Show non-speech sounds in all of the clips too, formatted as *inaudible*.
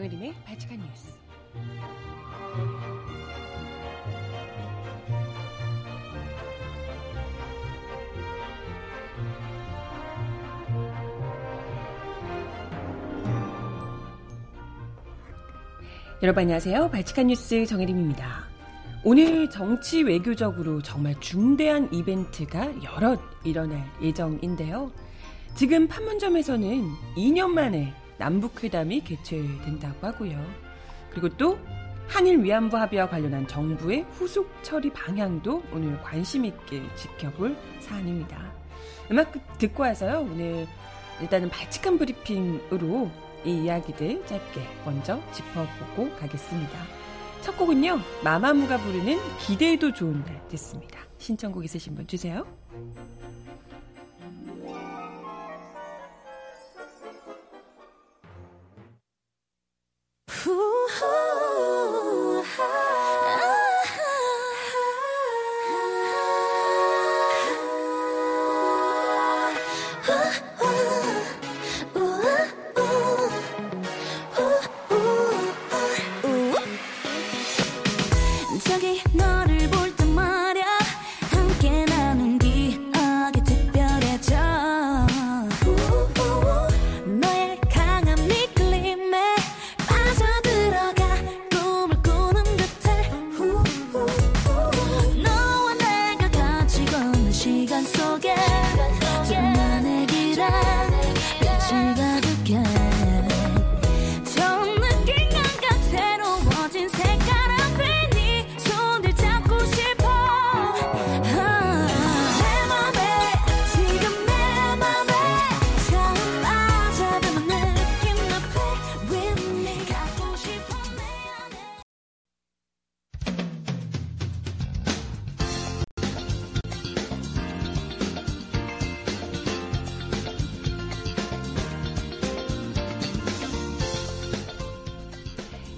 정혜림의 발칙한 뉴스. 여러분 안녕하세요. 발칙한 뉴스 정혜림입니다. 오늘 정치 외교적으로 정말 중대한 이벤트가 여럿 일어날 예정인데요. 지금 판문점에서는 2년 만에 남북회담이 개최된다고 하고요. 그리고 또 한일 위안부 합의와 관련한 정부의 후속 처리 방향도 오늘 관심 있게 지켜볼 사안입니다. 음악 듣고 와서요. 오늘 일단은 발칙한 브리핑으로 이 이야기들 짧게 먼저 짚어보고 가겠습니다. 첫 곡은요, 마마무가 부르는 기대해도 좋은 날 듣습니다. 신청곡 있으신 분 주세요.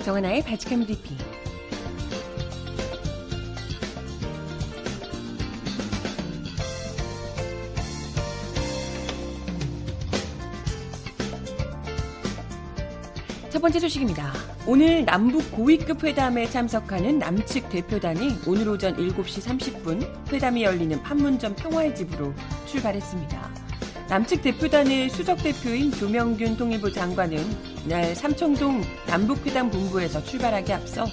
정하나의 발칙한 브리핑. 첫 번째 소식입니다. 오늘 남북 고위급 회담에 참석하는 남측 대표단이 오늘 오전 7시 30분 회담이 열리는 판문점 평화의 집으로 출발했습니다. 남측 대표단의 수석 대표인 조명균 통일부 장관은 이날 삼청동 남북회담 본부에서 출발하기 앞서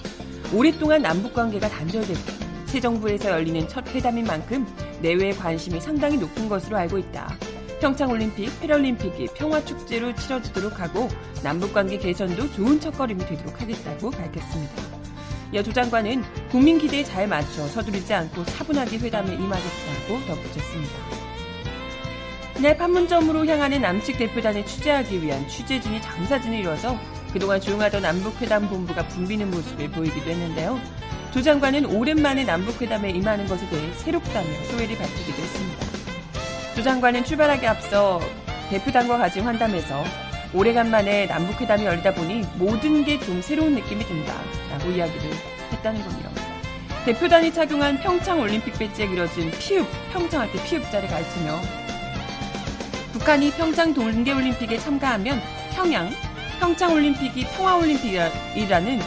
오랫동안 남북 관계가 단절됐고 새 정부에서 열리는 첫 회담인 만큼 내외 관심이 상당히 높은 것으로 알고 있다. 평창올림픽, 패럴림픽이 평화축제로 치러지도록 하고 남북관계 개선도 좋은 첫걸음이 되도록 하겠다고 밝혔습니다. 여 조 장관은 국민 기대에 잘 맞춰 서두르지 않고 차분하게 회담에 임하겠다고 덧붙였습니다. 이날 판문점으로 향하는 남측 대표단을 취재하기 위한 취재진이 장사진을 이뤄서 그동안 조용하던 남북회담 본부가 붐비는 모습을 보이기도 했는데요. 조 장관은 오랜만에 남북회담에 임하는 것에 대해 새롭다며 소회를 밝히기도 했습니다. 조 장관은 출발하기 앞서 대표단과 가진 환담에서 오래간만에 남북회담이 열리다 보니 모든 게 좀 새로운 느낌이 든다 라고 이야기를 했다는군요. 대표단이 착용한 평창올림픽 배지에 그려진 피읍, 평창할 때 피읍자를 가르치며 북한이 평창 동계올림픽에 참가하면 평양, 평창올림픽이 평화올림픽이라는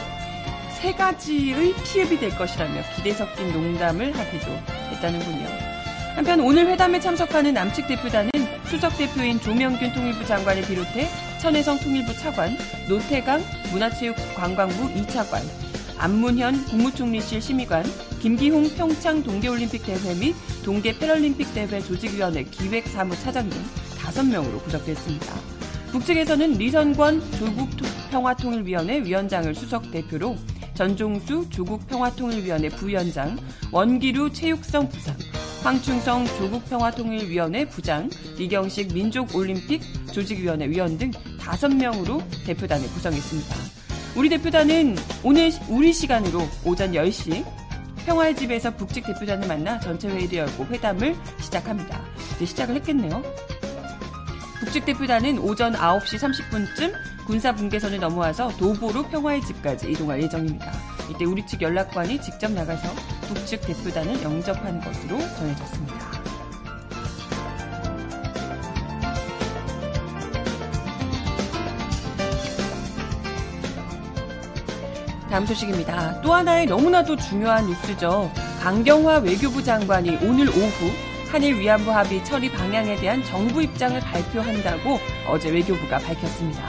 세 가지의 피읍이 될 것이라며 기대 섞인 농담을 하기도 했다는군요. 한편 오늘 회담에 참석하는 남측 대표단은 수석 대표인 조명균 통일부 장관을 비롯해 천혜성 통일부 차관, 노태강 문화체육관광부 2차관, 안문현 국무총리실 심의관, 김기홍 평창 동계올림픽 대회 및 동계 패럴림픽 대회 조직위원회 기획사무차장 등 5명으로 구성됐습니다. 북측에서는 리선권 조국 평화통일위원회 위원장을 수석 대표로 전종수 조국 평화통일위원회 부위원장, 원기루 체육성 부상, 황충성 조국 평화통일위원회 부장, 리경식 민족올림픽 조직위원회 위원 등 5명으로 대표단을 구성했습니다. 우리 대표단은 오늘 우리 시간으로 오전 10시 평화의 집에서 북측 대표단을 만나 전체 회의를 열고 회담을 시작합니다. 이제 시작을 했겠네요. 북측 대표단은 오전 9시 30분쯤 군사분계선을 넘어와서 도보로 평화의 집까지 이동할 예정입니다. 이때 우리 측 연락관이 직접 나가서 북측 대표단을 영접한 것으로 전해졌습니다. 다음 소식입니다. 또 하나의 너무나도 중요한 뉴스죠. 강경화 외교부 장관이 오늘 오후 한일 위안부 합의 처리 방향에 대한 정부 입장을 발표한다고 어제 외교부가 밝혔습니다.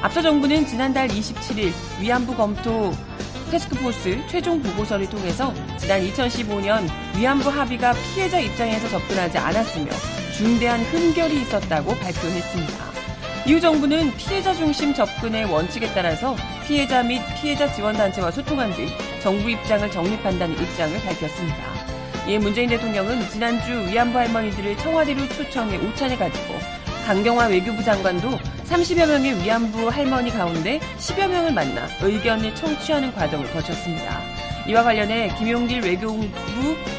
앞서 정부는 지난달 27일 위안부 검토 테스크포스 최종 보고서를 통해서 지난 2015년 위안부 합의가 피해자 입장에서 접근하지 않았으며 중대한 흠결이 있었다고 발표했습니다. 이후 정부는 피해자 중심 접근의 원칙에 따라서 피해자 및 피해자 지원단체와 소통한 뒤 정부 입장을 정립한다는 입장을 밝혔습니다. 이에 문재인 대통령은 지난주 위안부 할머니들을 청와대로 초청해 오찬을 가지고 강경화 외교부 장관도 30여 명의 위안부 할머니 가운데 10여 명을 만나 의견을 청취하는 과정을 거쳤습니다. 이와 관련해 김용길 외교부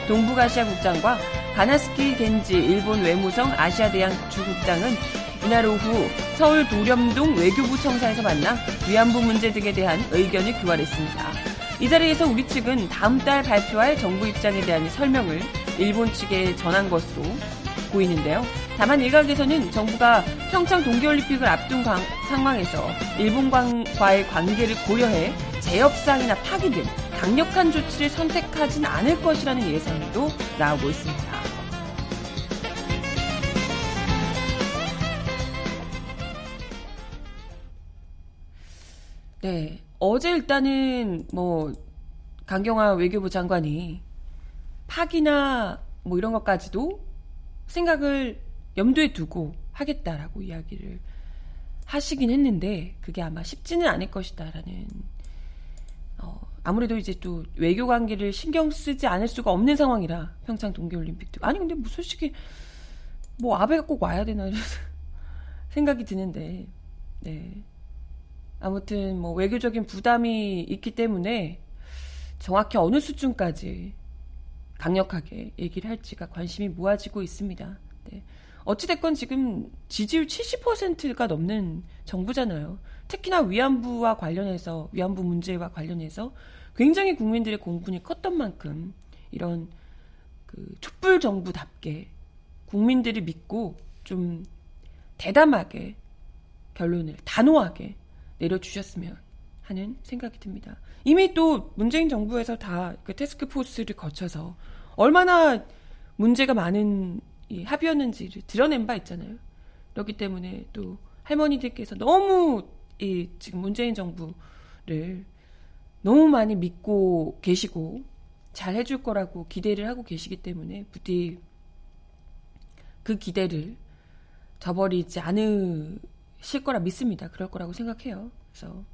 동북아시아 국장과 가나스키 겐지 일본 외무성 아시아대양 주국장은 이날 오후 서울 도렴동 외교부 청사에서 만나 위안부 문제 등에 대한 의견을 교환했습니다. 이 자리에서 우리 측은 다음 달 발표할 정부 입장에 대한 설명을 일본 측에 전한 것으로 보이는데요. 다만 일각에서는 정부가 평창 동계올림픽을 앞둔 상황에서 일본과의 관계를 고려해 재협상이나 파기 등 강력한 조치를 선택하진 않을 것이라는 예상도 나오고 있습니다. 네. 어제 일단은 뭐 강경화 외교부 장관이 파기나 뭐 이런 것까지도 생각을 염두에 두고 하겠다라고 이야기를 하시긴 했는데 그게 아마 쉽지는 않을 것이다라는 어, 아무래도 이제 또 외교 관계를 신경 쓰지 않을 수가 없는 상황이라 평창 동계올림픽도. 아니 근데 뭐 솔직히 뭐 아베가 꼭 와야 되나 이런 *laughs* 생각이 드는데. 네 아무튼 뭐 외교적인 부담이 있기 때문에 정확히 어느 수준까지 강력하게 얘기를 할지가 관심이 모아지고 있습니다. 네. 어찌됐건 지금 지지율 70%가 넘는 정부잖아요. 특히나 위안부와 관련해서, 위안부 문제와 관련해서 굉장히 국민들의 공분이 컸던 만큼 이런 그 촛불 정부답게 국민들이 믿고 좀 대담하게 결론을 단호하게 내려주셨으면 하는 생각이 듭니다. 이미 또 문재인 정부에서 다 그 테스크포스를 거쳐서 얼마나 문제가 많은 이 합의였는지를 드러낸 바 있잖아요. 그렇기 때문에 또 할머니들께서 너무 이 지금 문재인 정부를 너무 많이 믿고 계시고 잘 해줄 거라고 기대를 하고 계시기 때문에 부디 그 기대를 저버리지 않으 실 거라 믿습니다. 그럴 거라고 생각해요. 그래서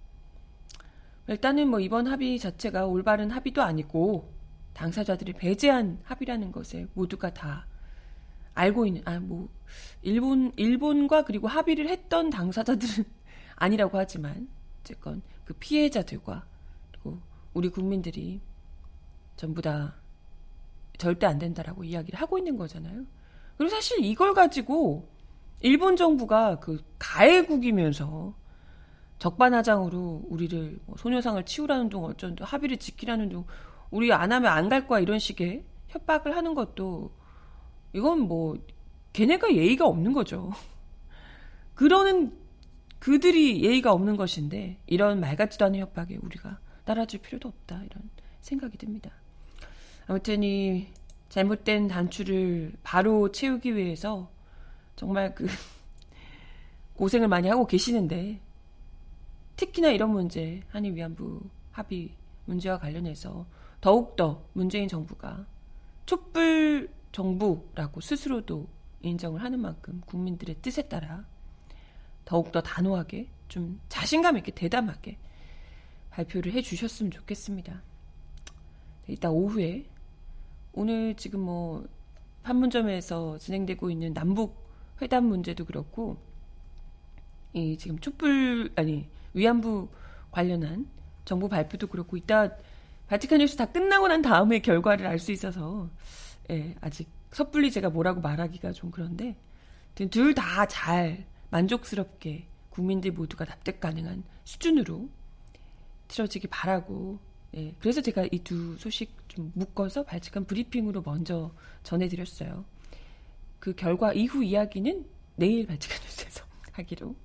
일단은 뭐 이번 합의 자체가 올바른 합의도 아니고 당사자들이 배제한 합의라는 것을 모두가 다 알고 있는 아 뭐 일본 일본과 그리고 합의를 했던 당사자들은 *laughs* 아니라고 하지만 어쨌건 그 피해자들과 또 우리 국민들이 전부 다 절대 안 된다라고 이야기를 하고 있는 거잖아요. 그리고 사실 이걸 가지고 일본 정부가 그 가해국이면서 적반하장으로 우리를 뭐 소녀상을 치우라는 둥 어쩐 둥 합의를 지키라는 둥 우리 안 하면 안 갈 거야 이런 식의 협박을 하는 것도 이건 뭐 걔네가 예의가 없는 거죠. *laughs* 그러는 그들이 예의가 없는 것인데 이런 말 같지도 않은 협박에 우리가 따라줄 필요도 없다 이런 생각이 듭니다. 아무튼 이 잘못된 단추를 바로 채우기 위해서 정말 그 *laughs* 고생을 많이 하고 계시는데 특히나 이런 문제 한일 위안부 합의 문제와 관련해서 더욱더 문재인 정부가 촛불 정부라고 스스로도 인정을 하는 만큼 국민들의 뜻에 따라 더욱더 단호하게 좀 자신감 있게 대담하게 발표를 해 주셨으면 좋겠습니다. 네, 이따 오후에 오늘 지금 뭐 판문점에서 진행되고 있는 남북 회담 문제도 그렇고 이 지금 촛불 아니 위안부 관련한 정부 발표도 그렇고 이따 바티칸 뉴스 다 끝나고 난 다음에 결과를 알 수 있어서 예, 아직 섣불리 제가 뭐라고 말하기가 좀 그런데 둘 다 잘 만족스럽게 국민들 모두가 납득 가능한 수준으로 치러지기 바라고 예, 그래서 제가 이 두 소식 좀 묶어서 발칙한 브리핑으로 먼저 전해드렸어요. 그 결과 이후 이야기는 내일 발칙한 뉴스에서 *laughs* 하기로.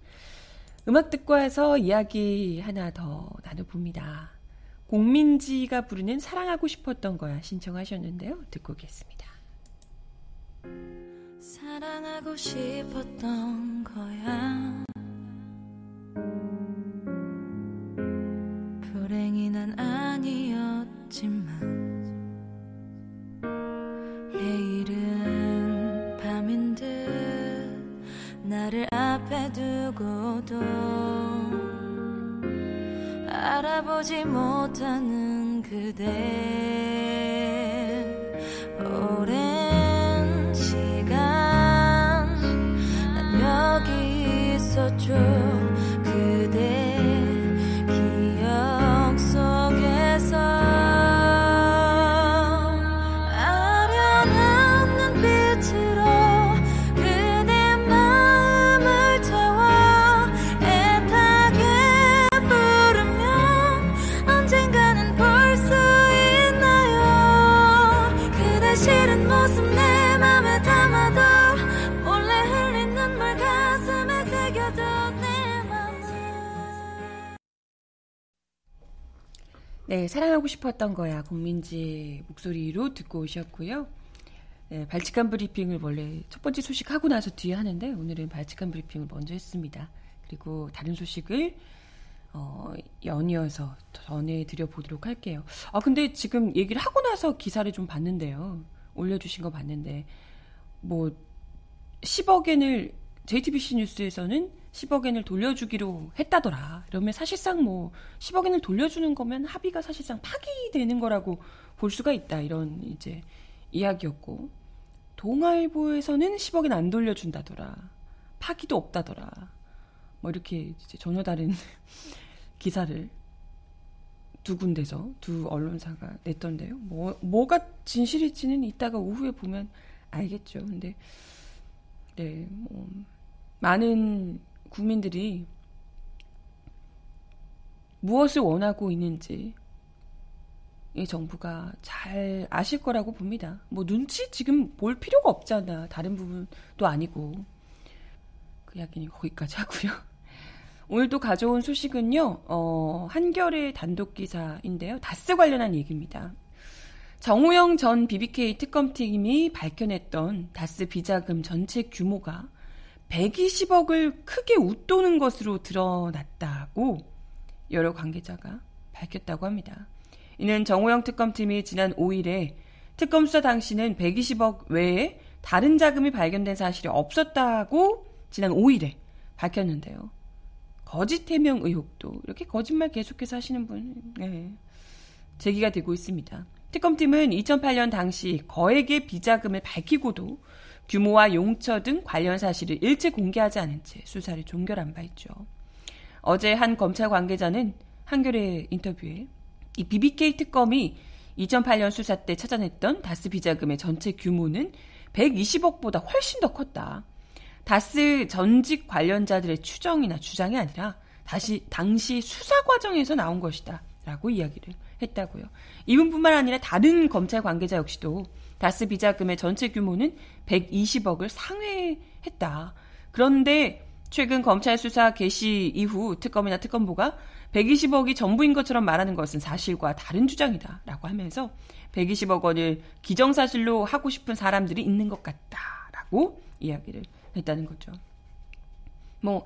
음악 듣고 와서 이야기 하나 더 나눠봅니다. 공민지가 부르는 사랑하고 싶었던 거야 신청하셨는데요. 듣고 오겠습니다. 사랑하고 싶었던 거야. 불행이 난 아니었지만 앞에 두고도 알아보지 못하는 그대. 오랜 시간 난 여기 있었죠 네, 사랑하고 싶었던 거야. 공민지 목소리로 듣고 오셨고요. 네, 발칙한 브리핑을 원래 첫 번째 소식 하고 나서 뒤에 하는데 오늘은 발칙한 브리핑을 먼저 했습니다. 그리고 다른 소식을 어, 연이어서 전해드려 보도록 할게요. 아, 근데 지금 얘기를 하고 나서 기사를 좀 봤는데요. 올려주신 거 봤는데, 뭐, 10억 엔을, JTBC 뉴스에서는 10억 엔을 돌려주기로 했다더라. 이러면 사실상 뭐 10억 엔을 돌려주는 거면 합의가 사실상 파기되는 거라고 볼 수가 있다. 이런 이제 이야기였고 동아일보에서는 10억 엔 안 돌려준다더라. 파기도 없다더라. 뭐 이렇게 전혀 다른 *laughs* 기사를 두 군데서 두 언론사가 냈던데요. 뭐 뭐가 진실일지는 이따가 오후에 보면 알겠죠. 근데 네, 뭐 많은 국민들이 무엇을 원하고 있는지 이 정부가 잘 아실 거라고 봅니다. 뭐 눈치 지금 볼 필요가 없잖아. 다른 부분도 아니고. 그 이야기는 거기까지 하고요. *laughs* 오늘 또 가져온 소식은요. 어, 한결의 단독 기사인데요. 다스 관련한 얘기입니다. 정호영 전 BBK 특검팀이 밝혀냈던 다스 비자금 전체 규모가 120억을 크게 웃도는 것으로 드러났다고 여러 관계자가 밝혔다고 합니다. 이는 정호영 특검팀이 지난 5일에 특검 수사 당시는 120억 외에 다른 자금이 발견된 사실이 없었다고 지난 5일에 밝혔는데요. 거짓 해명 의혹도 이렇게 거짓말 계속해서 하시는 분 네, 제기가 되고 있습니다. 특검팀은 2008년 당시 거액의 비자금을 밝히고도 규모와 용처 등 관련 사실을 일찍 공개하지 않은 채 수사를 종결한 바 있죠. 어제 한 검찰 관계자는 한겨레 인터뷰에 이 BBK 특검이 2008년 수사 때 찾아냈던 다스 비자금의 전체 규모는 120억보다 훨씬 더 컸다. 다스 전직 관련자들의 추정이나 주장이 아니라 다시 당시 수사 과정에서 나온 것이다. 라고 이야기를 했다고요. 이분뿐만 아니라 다른 검찰 관계자 역시도 다스 비자금의 전체 규모는 120억을 상회했다. 그런데 최근 검찰 수사 개시 이후 특검이나 특검부가 120억이 전부인 것처럼 말하는 것은 사실과 다른 주장이다. 라고 하면서 120억 원을 기정사실로 하고 싶은 사람들이 있는 것 같다. 라고 이야기를 했다는 거죠. 뭐,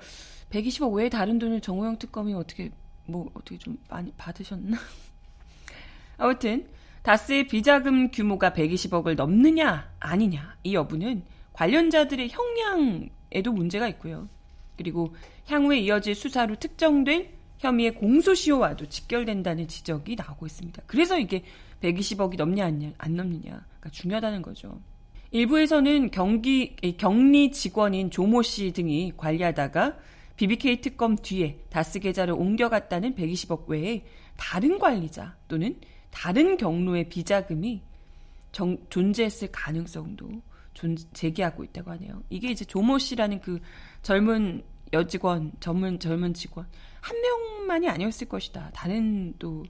120억 외에 다른 돈을 정호영 특검이 어떻게, 뭐, 어떻게 좀 많이 받으셨나? *laughs* 아무튼, 다스의 비자금 규모가 120억을 넘느냐 아니냐 이 여부는 관련자들의 형량에도 문제가 있고요. 그리고 향후에 이어질 수사로 특정된 혐의의 공소시효와도 직결된다는 지적이 나오고 있습니다. 그래서 이게 120억이 넘냐 안 넘느냐 가 중요하다는 거죠. 일부에서는 경기 경리 직원인 조모 씨 등이 관리하다가 BBK 특검 뒤에 다스 계좌를 옮겨갔다는 120억 외에 다른 관리자 또는 다른 경로의 비자금이 정, 존재했을 가능성도 존, 제기하고 있다고 하네요. 이게 이제 조모 씨라는 그 젊은 여직원, 전문 젊은 직원 한 명만이 아니었을 것이다. 다른 또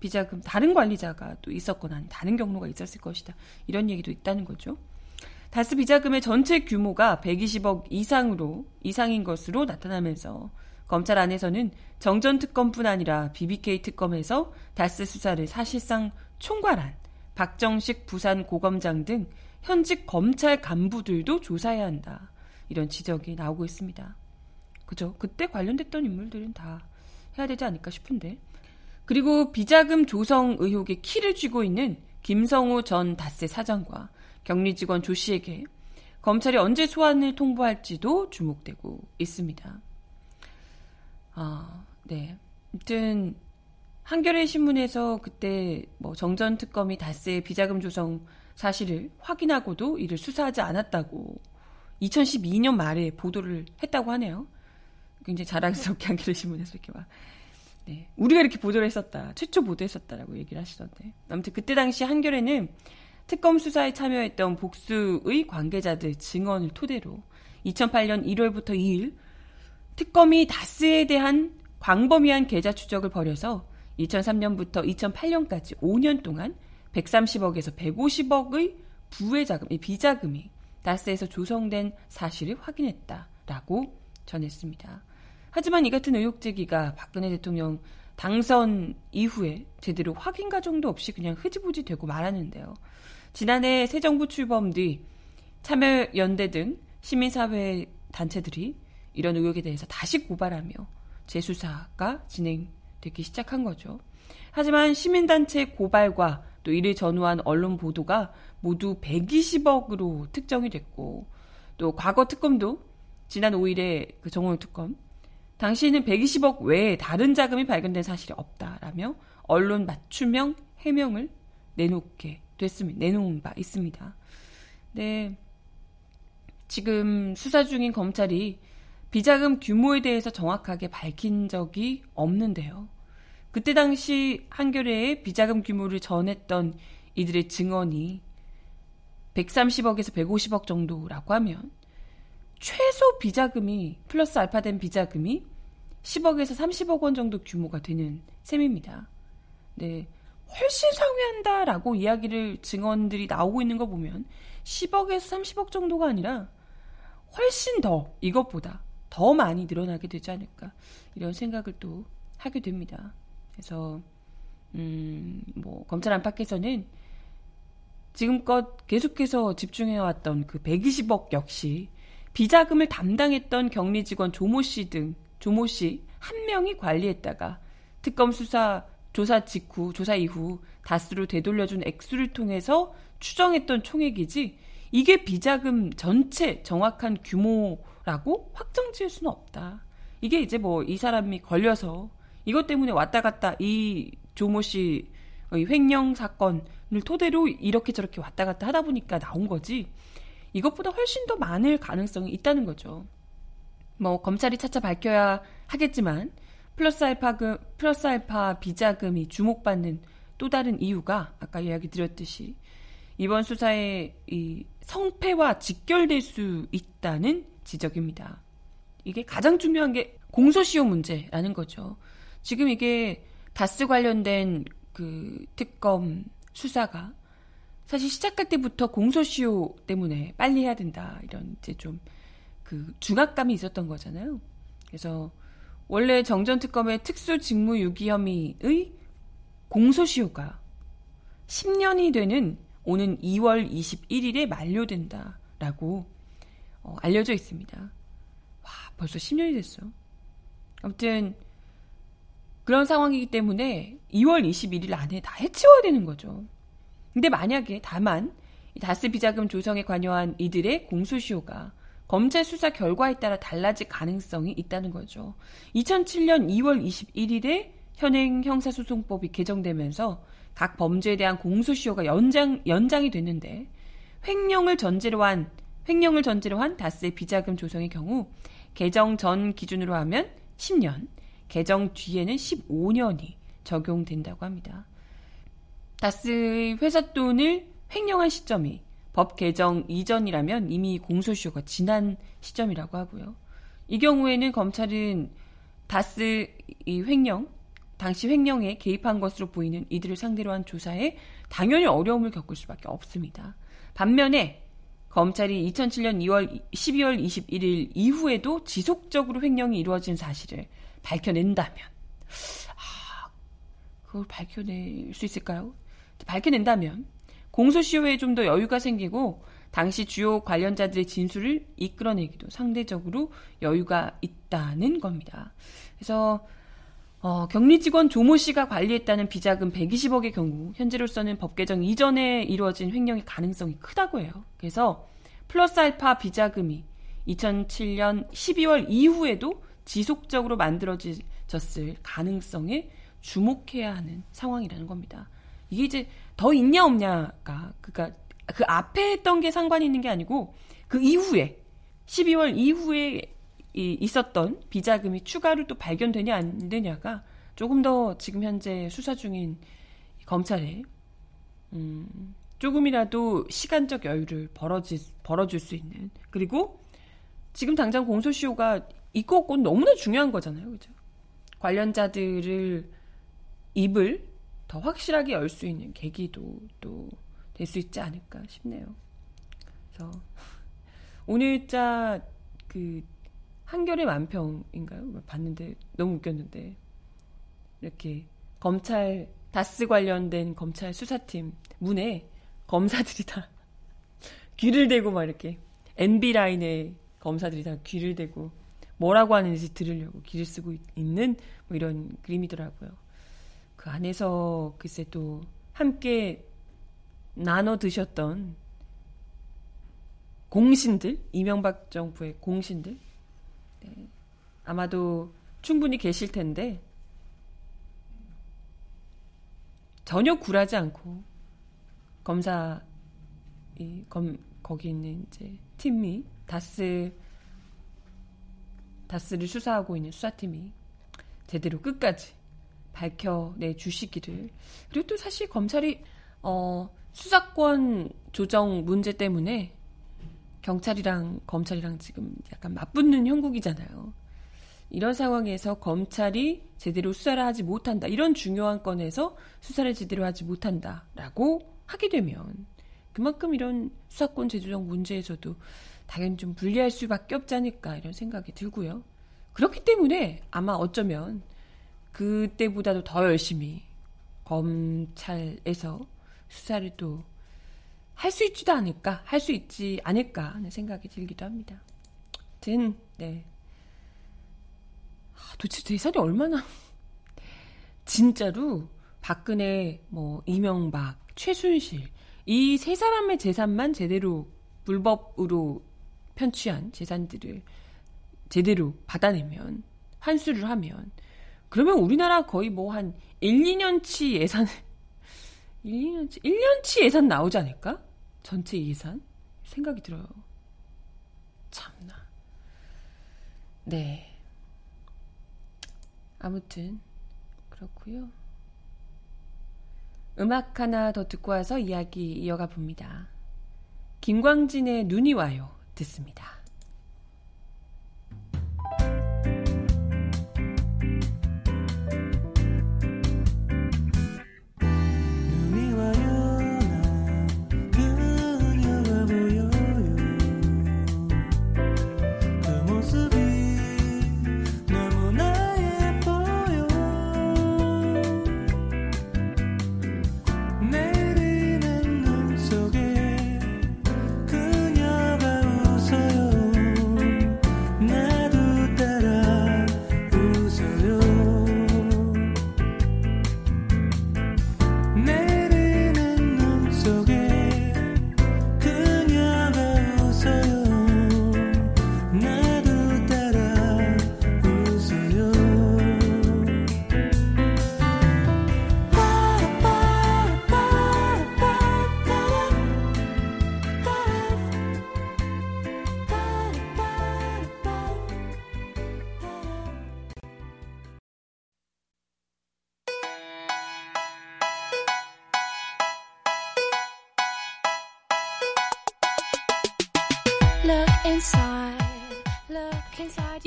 비자금 다른 관리자가 또 있었거나 다른 경로가 있었을 것이다. 이런 얘기도 있다는 거죠. 다스 비자금의 전체 규모가 120억 이상으로 이상인 것으로 나타나면서 검찰 안에서는 정전 특검뿐 아니라 BBK 특검에서 다스 수사를 사실상 총괄한 박정식 부산 고검장 등 현직 검찰 간부들도 조사해야 한다. 이런 지적이 나오고 있습니다. 그죠? 그때 관련됐던 인물들은 다 해야 되지 않을까 싶은데. 그리고 비자금 조성 의혹의 키를 쥐고 있는 김성우 전 다스 사장과 격리 직원 조 씨에게 검찰이 언제 소환을 통보할지도 주목되고 있습니다. 아, 네. 아무튼 한겨레 신문에서 그때 뭐 정전 특검이 다스의 비자금 조성 사실을 확인하고도 이를 수사하지 않았다고 2012년 말에 보도를 했다고 하네요. 굉장히 자랑스럽게 *laughs* 한겨레 신문에서 이렇게 막 네. 우리가 이렇게 보도를 했었다. 최초 보도했었다라고 얘기를 하시던데. 아무튼 그때 당시 한겨레는 특검 수사에 참여했던 복수의 관계자들 증언을 토대로 2008년 1월부터 2일 특검이 다스에 대한 광범위한 계좌 추적을 벌여서 2003년부터 2008년까지 5년 동안 130억에서 150억의 부의 자금, 비자금이 다스에서 조성된 사실을 확인했다라고 전했습니다. 하지만 이 같은 의혹 제기가 박근혜 대통령 당선 이후에 제대로 확인 과정도 없이 그냥 흐지부지 되고 말았는데요. 지난해 새 정부 출범 뒤 참여연대 등 시민사회 단체들이 이런 의혹에 대해서 다시 고발하며 재수사가 진행되기 시작한 거죠. 하지만 시민단체 고발과 또 이를 전후한 언론 보도가 모두 120억으로 특정이 됐고 또 과거 특검도 지난 5일에 그 정호영 특검 당시에는 120억 외에 다른 자금이 발견된 사실이 없다라며 언론 맞춤형 해명을 내놓게 됐습니다. 내놓은 바 있습니다. 네. 지금 수사 중인 검찰이 비자금 규모에 대해서 정확하게 밝힌 적이 없는데요. 그때 당시 한겨레에 비자금 규모를 전했던 이들의 증언이 130억에서 150억 정도라고 하면 최소 비자금이 플러스 알파된 비자금이 10억에서 30억 원 정도 규모가 되는 셈입니다. 네. 훨씬 상회한다라고 이야기를 증언들이 나오고 있는 거 보면 10억에서 30억 정도가 아니라 훨씬 더 이것보다 더 많이 늘어나게 되지 않을까 이런 생각을 또 하게 됩니다. 그래서 음, 뭐 검찰 안팎에서는 지금껏 계속해서 집중해왔던 그 120억 역시 비자금을 담당했던 격리 직원 조모 씨 등 조모 씨 한 명이 관리했다가 특검 수사 조사 직후 조사 이후 다스로 되돌려준 액수를 통해서 추정했던 총액이지 이게 비자금 전체 정확한 규모 라고 확정 지을 수는 없다. 이게 이제 뭐 이 사람이 걸려서 이것 때문에 왔다 갔다 이 조모 씨의 횡령 사건을 토대로 이렇게 저렇게 왔다 갔다 하다 보니까 나온 거지. 이것보다 훨씬 더 많을 가능성이 있다는 거죠. 뭐 검찰이 차차 밝혀야 하겠지만 플러스 알파금 플러스 알파 비자금이 주목받는 또 다른 이유가 아까 이야기 드렸듯이 이번 수사에 이 성패와 직결될 수 있다는 지적입니다. 이게 가장 중요한 게 공소시효 문제라는 거죠. 지금 이게 다스 관련된 그 특검 수사가 사실 시작할 때부터 공소시효 때문에 빨리 해야 된다 이런 이제 좀 그 중압감이 있었던 거잖아요. 그래서 원래 정전 특검의 특수 직무 유기 혐의의 공소시효가 10년이 되는 오는 2월 21일에 만료된다라고 어, 알려져 있습니다. 와, 벌써 10년이 됐어. 아무튼 그런 상황이기 때문에 2월 21일 안에 다 해치워야 되는 거죠. 근데 만약에 다만 다스 비자금 조성에 관여한 이들의 공소시효가 검찰 수사 결과에 따라 달라질 가능성이 있다는 거죠. 2007년 2월 21일에 현행 형사소송법이 개정되면서 각 범죄에 대한 공소시효가 연장 연장이 됐는데 횡령을 전제로 한 횡령을 전제로 한 다스의 비자금 조성의 경우 개정 전 기준으로 하면 10년, 개정 뒤에는 15년이 적용된다고 합니다. 다스의 회사 돈을 횡령한 시점이 법 개정 이전이라면 이미 공소시효가 지난 시점이라고 하고요. 이 경우에는 검찰은 다스 이 횡령, 당시 횡령에 개입한 것으로 보이는 이들을 상대로 한 조사에 당연히 어려움을 겪을 수밖에 없습니다. 반면에 검찰이 2007년 2월 12월 21일 이후에도 지속적으로 횡령이 이루어진 사실을 밝혀낸다면 아, 그걸 밝혀낼 수 있을까요? 밝혀낸다면 공소시효에 좀 더 여유가 생기고 당시 주요 관련자들의 진술을 이끌어내기도 상대적으로 여유가 있다는 겁니다. 그래서 어, 격리 직원 조모 씨가 관리했다는 비자금 120억의 경우 현재로서는 법 개정 이전에 이루어진 횡령의 가능성이 크다고 해요. 그래서 플러스 알파 비자금이 2007년 12월 이후에도 지속적으로 만들어졌을 가능성에 주목해야 하는 상황이라는 겁니다. 이게 이제 더 있냐 없냐가 그니까 그 앞에 했던 게 상관이 있는 게 아니고 그 이후에 12월 이후에 이, 있었던 비자금이 추가로 또 발견되냐 안 되냐가 조금 더 지금 현재 수사 중인 검찰에 음, 조금이라도 시간적 여유를 벌어지, 벌어줄 수 있는 그리고 지금 당장 공소시효가 있고 없고 너무나 중요한 거잖아요, 그죠? 관련자들을 입을 더 확실하게 열 수 있는 계기도 또 될 수 있지 않을까 싶네요. 그래서 오늘자 그 한결의 만평인가요? 봤는데 너무 웃겼는데 이렇게 검찰 다스 관련된 검찰 수사팀 문에 검사들이 다 *laughs* 귀를 대고 막 이렇게 MB 라인에 검사들이 다 귀를 대고 뭐라고 하는지 들으려고 귀를 쓰고 있는 뭐 이런 그림이더라고요. 그 안에서 글쎄 또 함께 나눠 드셨던 공신들, 이명박 정부의 공신들, 네, 아마도 충분히 계실 텐데, 전혀 굴하지 않고, 검사, 이, 검, 거기 있는 이제 팀이, 다스, 다스를 수사하고 있는 수사팀이 제대로 끝까지 밝혀내 주시기를. 그리고 또 사실 검찰이 어, 수사권 조정 문제 때문에 경찰이랑 검찰이랑 지금 약간 맞붙는 형국이잖아요. 이런 상황에서 검찰이 제대로 수사를 하지 못한다. 이런 중요한 건에서 수사를 제대로 하지 못한다라고 하게 되면 그만큼 이런 수사권 제조정 문제에서도 당연히 좀 불리할 수밖에 없지 않을까 이런 생각이 들고요. 그렇기 때문에 아마 어쩌면 그때보다도 더 열심히 검찰에서 수사를 또 할 수 있지도 않을까, 할 수 있지 않을까 하는 생각이 들기도 합니다. 든, 네. 아, 도대체 대사이 얼마나, *laughs* 진짜로 박근혜, 뭐, 이명박, 최순실, 이 세 사람의 재산만 제대로 불법으로 편취한 재산들을 제대로 받아내면, 환수를 하면, 그러면 우리나라 거의 뭐 한 1, 2년치 예산 1, *laughs* 2년치 1년치 예산 나오지 않을까? 전체 예산 생각이 들어요. 참나. 네. 아무튼 그렇고요. 음악 하나 더 듣고 와서 이야기 이어가 봅니다. 김광진의 눈이 와요. 듣습니다.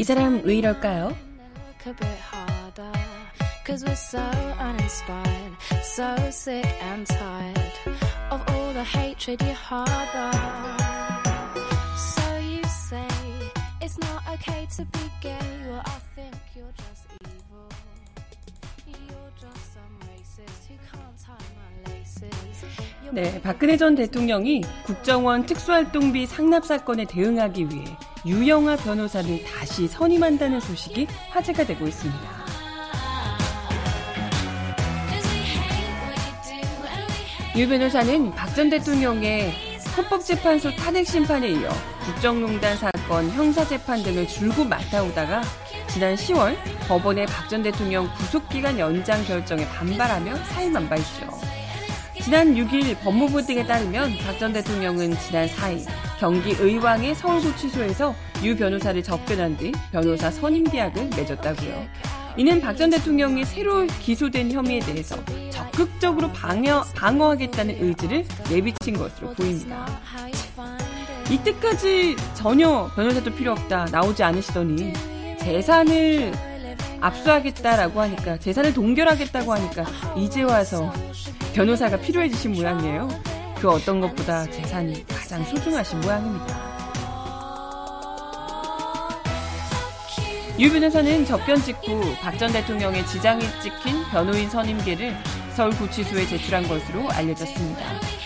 이 사람 왜 이럴까요? Cause we're so uninspired, so sick and tired of all the hatred you harbor. So you say it's not okay to be gay. Well, I think you're just evil. You're just some racist who can't tie my laces. 네, 박근혜 전 대통령이 국정원 특수활동비 상납 사건에 대응하기 위해 유영아 변호사를 다시 선임한다는 소식이 화제가 되고 있습니다. 유 변호사는 박 전 대통령의 헌법재판소 탄핵 심판에 이어 국정농단 사건 형사재판 등을 줄곧 맡아오다가 지난 10월 법원의 박 전 대통령 구속기간 연장 결정에 반발하며 사임한 바 있죠. 지난 6일 법무부 등에 따르면 박 전 대통령은 지난 4일 경기 의왕의 서울구치소에서 유 변호사를 접견한 뒤 변호사 선임 계약을 맺었다고요. 이는 박 전 대통령이 새로 기소된 혐의에 대해서 적극적으로 방어, 방어하겠다는 의지를 내비친 것으로 보입니다. 이때까지 전혀 변호사도 필요 없다 나오지 않으시더니 재산을 압수하겠다라고 하니까 재산을 동결하겠다고 하니까 이제 와서 변호사가 필요해지신 모양이에요. 그 어떤 것보다 재산이 가장 소중하신 모양입니다. 유 변호사는 접견 직후 박 전 대통령의 지장이 찍힌 변호인 선임계를 서울구치소에 제출한 것으로 알려졌습니다.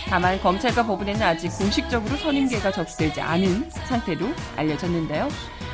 다만 검찰과 법원에는 아직 공식적으로 선임계가 접수되지 않은 상태로 알려졌는데요.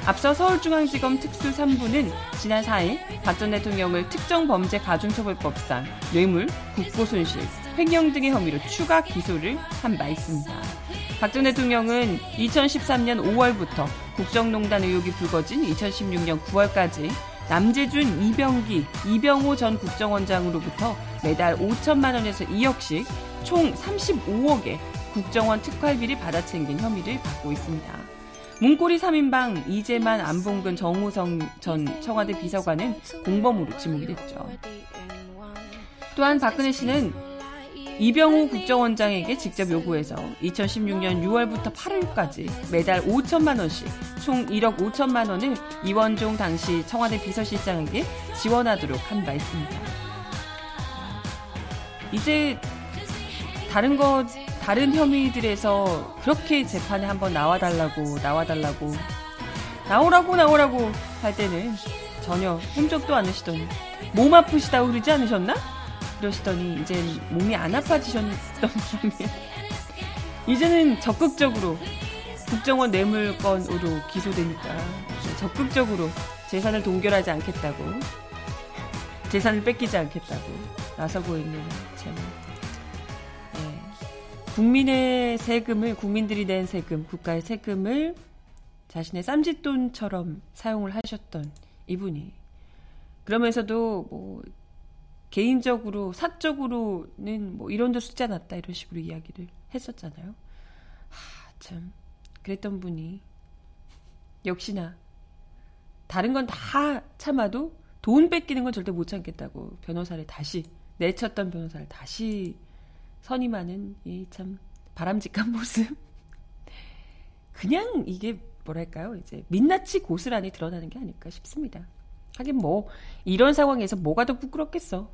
앞서 서울중앙지검 특수 3부는 지난 4일 박 전 대통령을 특정 범죄 가중처벌법상 뇌물, 국고손실, 횡령 등의 혐의로 추가 기소를 한 바 있습니다. 박 전 대통령은 2013년 5월부터 국정농단 의혹이 불거진 2016년 9월까지 남재준, 이병기, 이병호 전 국정원장으로부터 매달 5천만 원에서 2억씩 총 35억의 국정원 특활비를 받아챙긴 혐의를 받고 있습니다. 문고리 3인방 이재만, 안봉근, 정호성 전 청와대 비서관은 공범으로 지목이 됐죠. 또한 박근혜 씨는 이병호 국정원장에게 직접 요구해서 2016년 6월부터 8월까지 매달 5천만 원씩 총 1억 5천만 원을 이원종 당시 청와대 비서실장에게 지원하도록 한 바 있습니다. 이제 다른 것 다른 혐의들에서 그렇게 재판에 한번 나와달라고 나와달라고 나오라고 나오라고 할 때는 전혀 흠적도 않으시더니 몸 아프시다고 그러지 않으셨나? 그러시더니 이젠 몸이 안 아파지셨던 분이 이제는 적극적으로 국정원 뇌물건으로 기소되니까 적극적으로 재산을 동결하지 않겠다고 재산을 뺏기지 않겠다고 나서고 있는 참 네. 국민의 세금을 국민들이 낸 세금 국가의 세금을 자신의 쌈짓돈처럼 사용을 하셨던 이분이 그러면서도 뭐 개인적으로 사적으로는 뭐 이런 데 숫자 났다 이런 식으로 이야기를 했었잖아요. 하, 참 그랬던 분이 역시나 다른 건 다 참아도 돈 뺏기는 건 절대 못 참겠다고 변호사를 다시 내쳤던 변호사를 다시 선임하는 이 참 바람직한 *laughs* 모습. 그냥 이게 뭐랄까요? 이제 민낯이 고스란히 드러나는 게 아닐까 싶습니다. 하긴 뭐 이런 상황에서 뭐가 더 부끄럽겠어.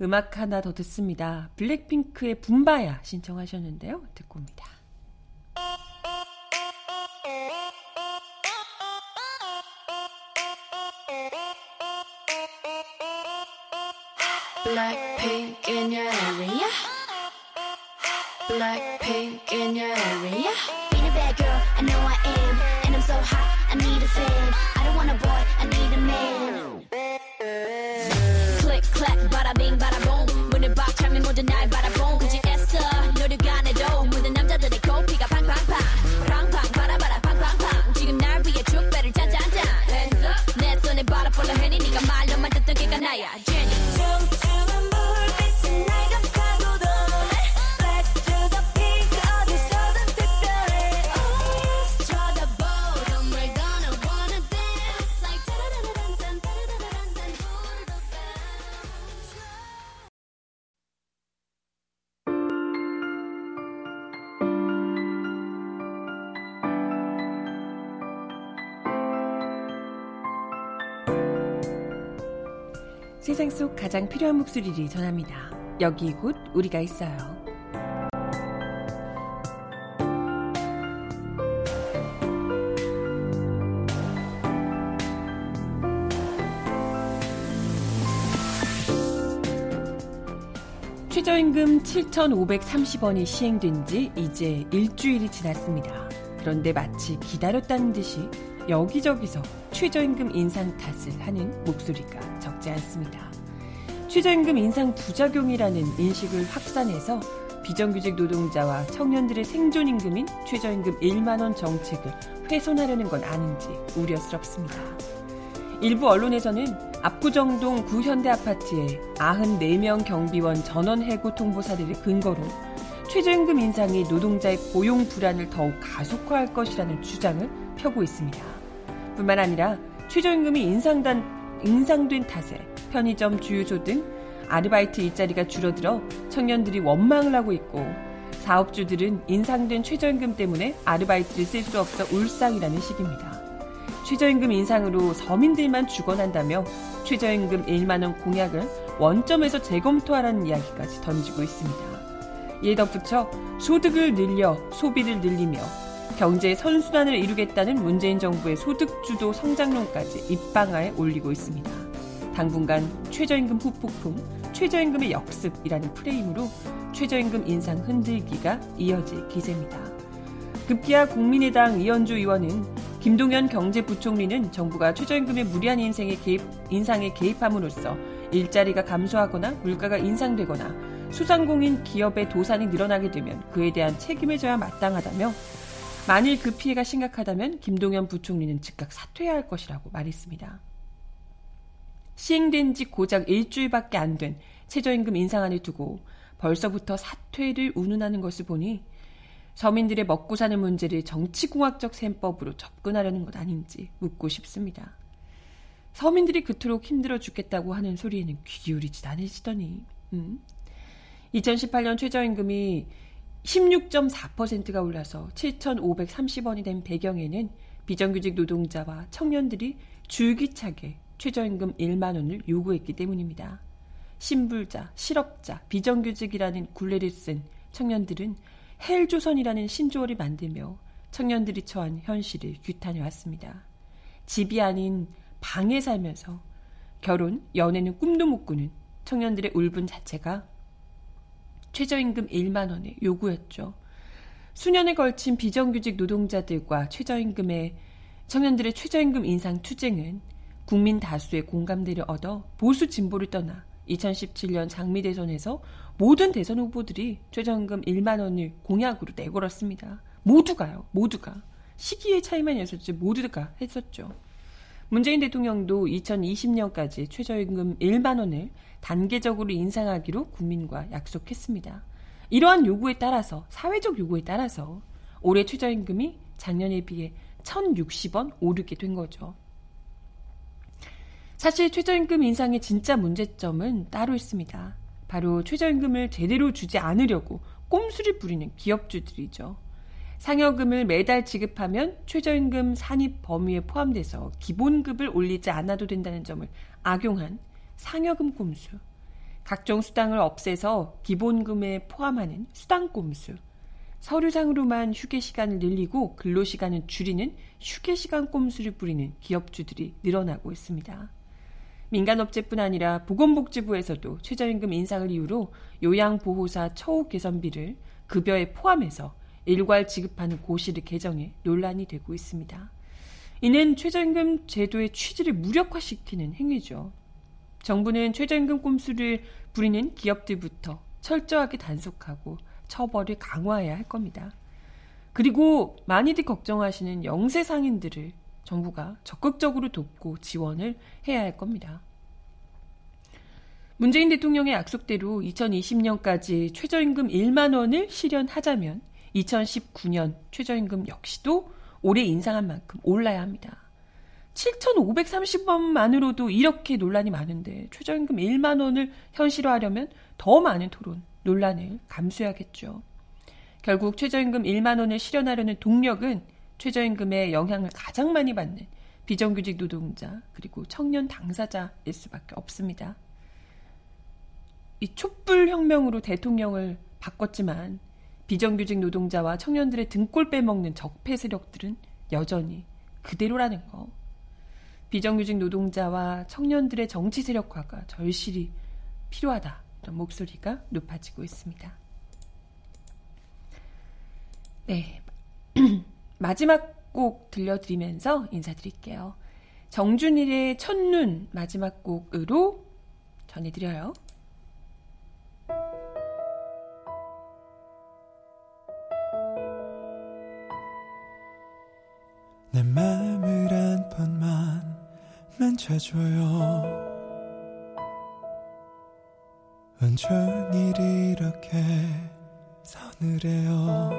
네. 음악 하나 더 듣습니다. 블랙핑크의 붐바야 신청하셨는데요. 듣고 옵니다. Blackpink in your area. Blackpink in your area. 세상 속 가장 필요한 목소리를 전합니다. 여기 곧 우리가 있어요. 최저임금 7,530원이 시행된 지 이제 일주일이 지났습니다. 그런데 마치 기다렸다는 듯이 여기저기서 최저임금 인상 탓을 하는 목소리가 적지 않습니다. 최저임금 인상 부작용이라는 인식을 확산해서 비정규직 노동자와 청년들의 생존임금인 최저임금 1만원 정책을 훼손하려는 건 아닌지 우려스럽습니다. 일부 언론에서는 압구정동 구현대 아파트에 94명 경비원 전원 해고 통보 사례를 근거로 최저임금 인상이 노동자의 고용 불안을 더욱 가속화할 것이라는 주장을 펴고 있습니다. 뿐만 아니라 최저임금이 인상단, 인상된 탓에 편의점 주유소 등 아르바이트 일자리가 줄어들어 청년들이 원망을 하고 있고 사업주들은 인상된 최저임금 때문에 아르바이트를 쓸 수 없어 울상이라는 식입니다. 최저임금 인상으로 서민들만 죽어난다며 최저임금 1만원 공약을 원점에서 재검토하라는 이야기까지 던지고 있습니다. 이에 덧붙여 소득을 늘려 소비를 늘리며 경제 선순환을 이루겠다는 문재인 정부의 소득주도 성장론까지 입방아에 올리고 있습니다. 당분간 최저임금 후폭풍, 최저임금의 역습이라는 프레임으로 최저임금 인상 흔들기가 이어질 기세입니다. 급기야 국민의당 이현주 의원은 김동연 경제부총리는 정부가 최저임금의 무리한 인생에 개입, 인상에 개입함으로써 일자리가 감소하거나 물가가 인상되거나 수상공인 기업의 도산이 늘어나게 되면 그에 대한 책임을 져야 마땅하다며 만일 그 피해가 심각하다면 김동연 부총리는 즉각 사퇴해야 할 것이라고 말했습니다. 시행된 지 고작 일주일밖에 안 된 최저임금 인상안을 두고 벌써부터 사퇴를 운운하는 것을 보니 서민들의 먹고 사는 문제를 정치공학적 셈법으로 접근하려는 것 아닌지 묻고 싶습니다. 서민들이 그토록 힘들어 죽겠다고 하는 소리에는 귀 기울이지 않으시더니, 음? 2018년 최저임금이 16.4%가 올라서 7,530원이 된 배경에는 비정규직 노동자와 청년들이 줄기차게 최저임금 1만 원을 요구했기 때문입니다. 신불자, 실업자, 비정규직이라는 굴레를 쓴 청년들은 헬조선이라는 신조어를 만들며 청년들이 처한 현실을 규탄해 왔습니다. 집이 아닌 방에 살면서 결혼, 연애는 꿈도 못 꾸는 청년들의 울분 자체가 최저임금 1만 원의 요구였죠. 수년에 걸친 비정규직 노동자들과 최저임금의 청년들의 최저임금 인상 투쟁은 국민 다수의 공감대를 얻어 보수 진보를 떠나 2017년 장미 대선에서 모든 대선 후보들이 최저임금 1만 원을 공약으로 내걸었습니다. 모두가요. 모두가. 시기의 차이만 있었지 모두가 했었죠. 문재인 대통령도 2020년까지 최저임금 1만 원을 단계적으로 인상하기로 국민과 약속했습니다. 이러한 요구에 따라서 사회적 요구에 따라서 올해 최저임금이 작년에 비해 1,060원 오르게 된 거죠. 사실 최저임금 인상의 진짜 문제점은 따로 있습니다. 바로 최저임금을 제대로 주지 않으려고 꼼수를 부리는 기업주들이죠. 상여금을 매달 지급하면 최저임금 산입 범위에 포함돼서 기본급을 올리지 않아도 된다는 점을 악용한 상여금 꼼수. 각종 수당을 없애서 기본금에 포함하는 수당 꼼수. 서류상으로만 휴게 시간을 늘리고 근로 시간을 줄이는 휴게 시간 꼼수를 부리는 기업주들이 늘어나고 있습니다. 민간업체뿐 아니라 보건복지부에서도 최저임금 인상을 이유로 요양보호사 처우 개선비를 급여에 포함해서 일괄 지급하는 고시를 개정해 논란이 되고 있습니다. 이는 최저임금 제도의 취지를 무력화시키는 행위죠. 정부는 최저임금 꼼수를 부리는 기업들부터 철저하게 단속하고 처벌을 강화해야 할 겁니다. 그리고 많이들 걱정하시는 영세 상인들을 정부가 적극적으로 돕고 지원을 해야 할 겁니다. 문재인 대통령의 약속대로 2020년까지 최저임금 1만 원을 실현하자면 2019년 최저임금 역시도 올해 인상한 만큼 올라야 합니다. 7,530원만으로도 이렇게 논란이 많은데 최저임금 1만 원을 현실화하려면 더 많은 토론, 논란을 감수해야겠죠. 결국 최저임금 1만 원을 실현하려는 동력은 최저임금의 영향을 가장 많이 받는 비정규직 노동자 그리고 청년 당사자일 수밖에 없습니다. 이 촛불 혁명으로 대통령을 바꿨지만 비정규직 노동자와 청년들의 등골 빼먹는 적폐 세력들은 여전히 그대로라는 거. 비정규직 노동자와 청년들의 정치 세력화가 절실히 필요하다. 목소리가 높아지고 있습니다. 네. *clears throat* 마지막 곡 들려드리면서 인사드릴게요. 정준일의 첫눈 마지막 곡으로 전해드려요. 내 맘을 한 번만 만져줘요. 온종일 이렇게 서늘해요.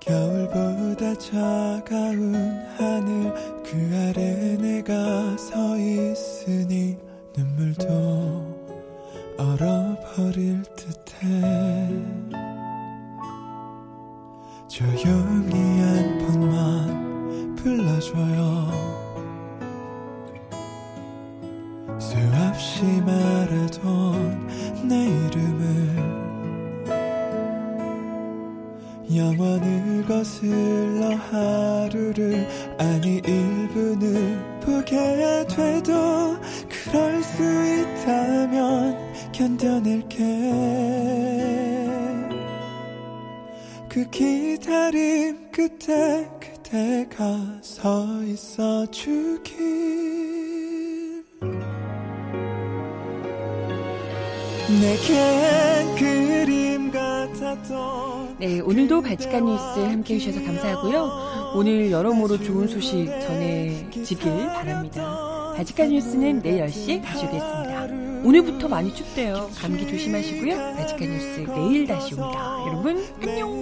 겨울보다 차가운 하늘 그 아래 내가 서 있으니 눈물도 얼어버릴 듯해 조용히 한 번만 불러줘요. 수없이 말하던 내 이름을 영원을 거슬러 하루를 아니 일분을 보게 돼도 그럴 수 있다면 견뎌낼게 그 기다림 끝에 그대가 서 있어 주길 내겐 그림 같았던 네, 오늘도 바치칸 뉴스 함께 해주셔서 감사하고요. 오늘 여러모로 좋은 소식 전해지길 바랍니다. 바치칸 뉴스는 내일 10시에 다시 오겠습니다. 오늘부터 많이 춥대요. 감기 조심하시고요. 바치칸 뉴스 내일 다시 옵니다. 여러분, 안녕!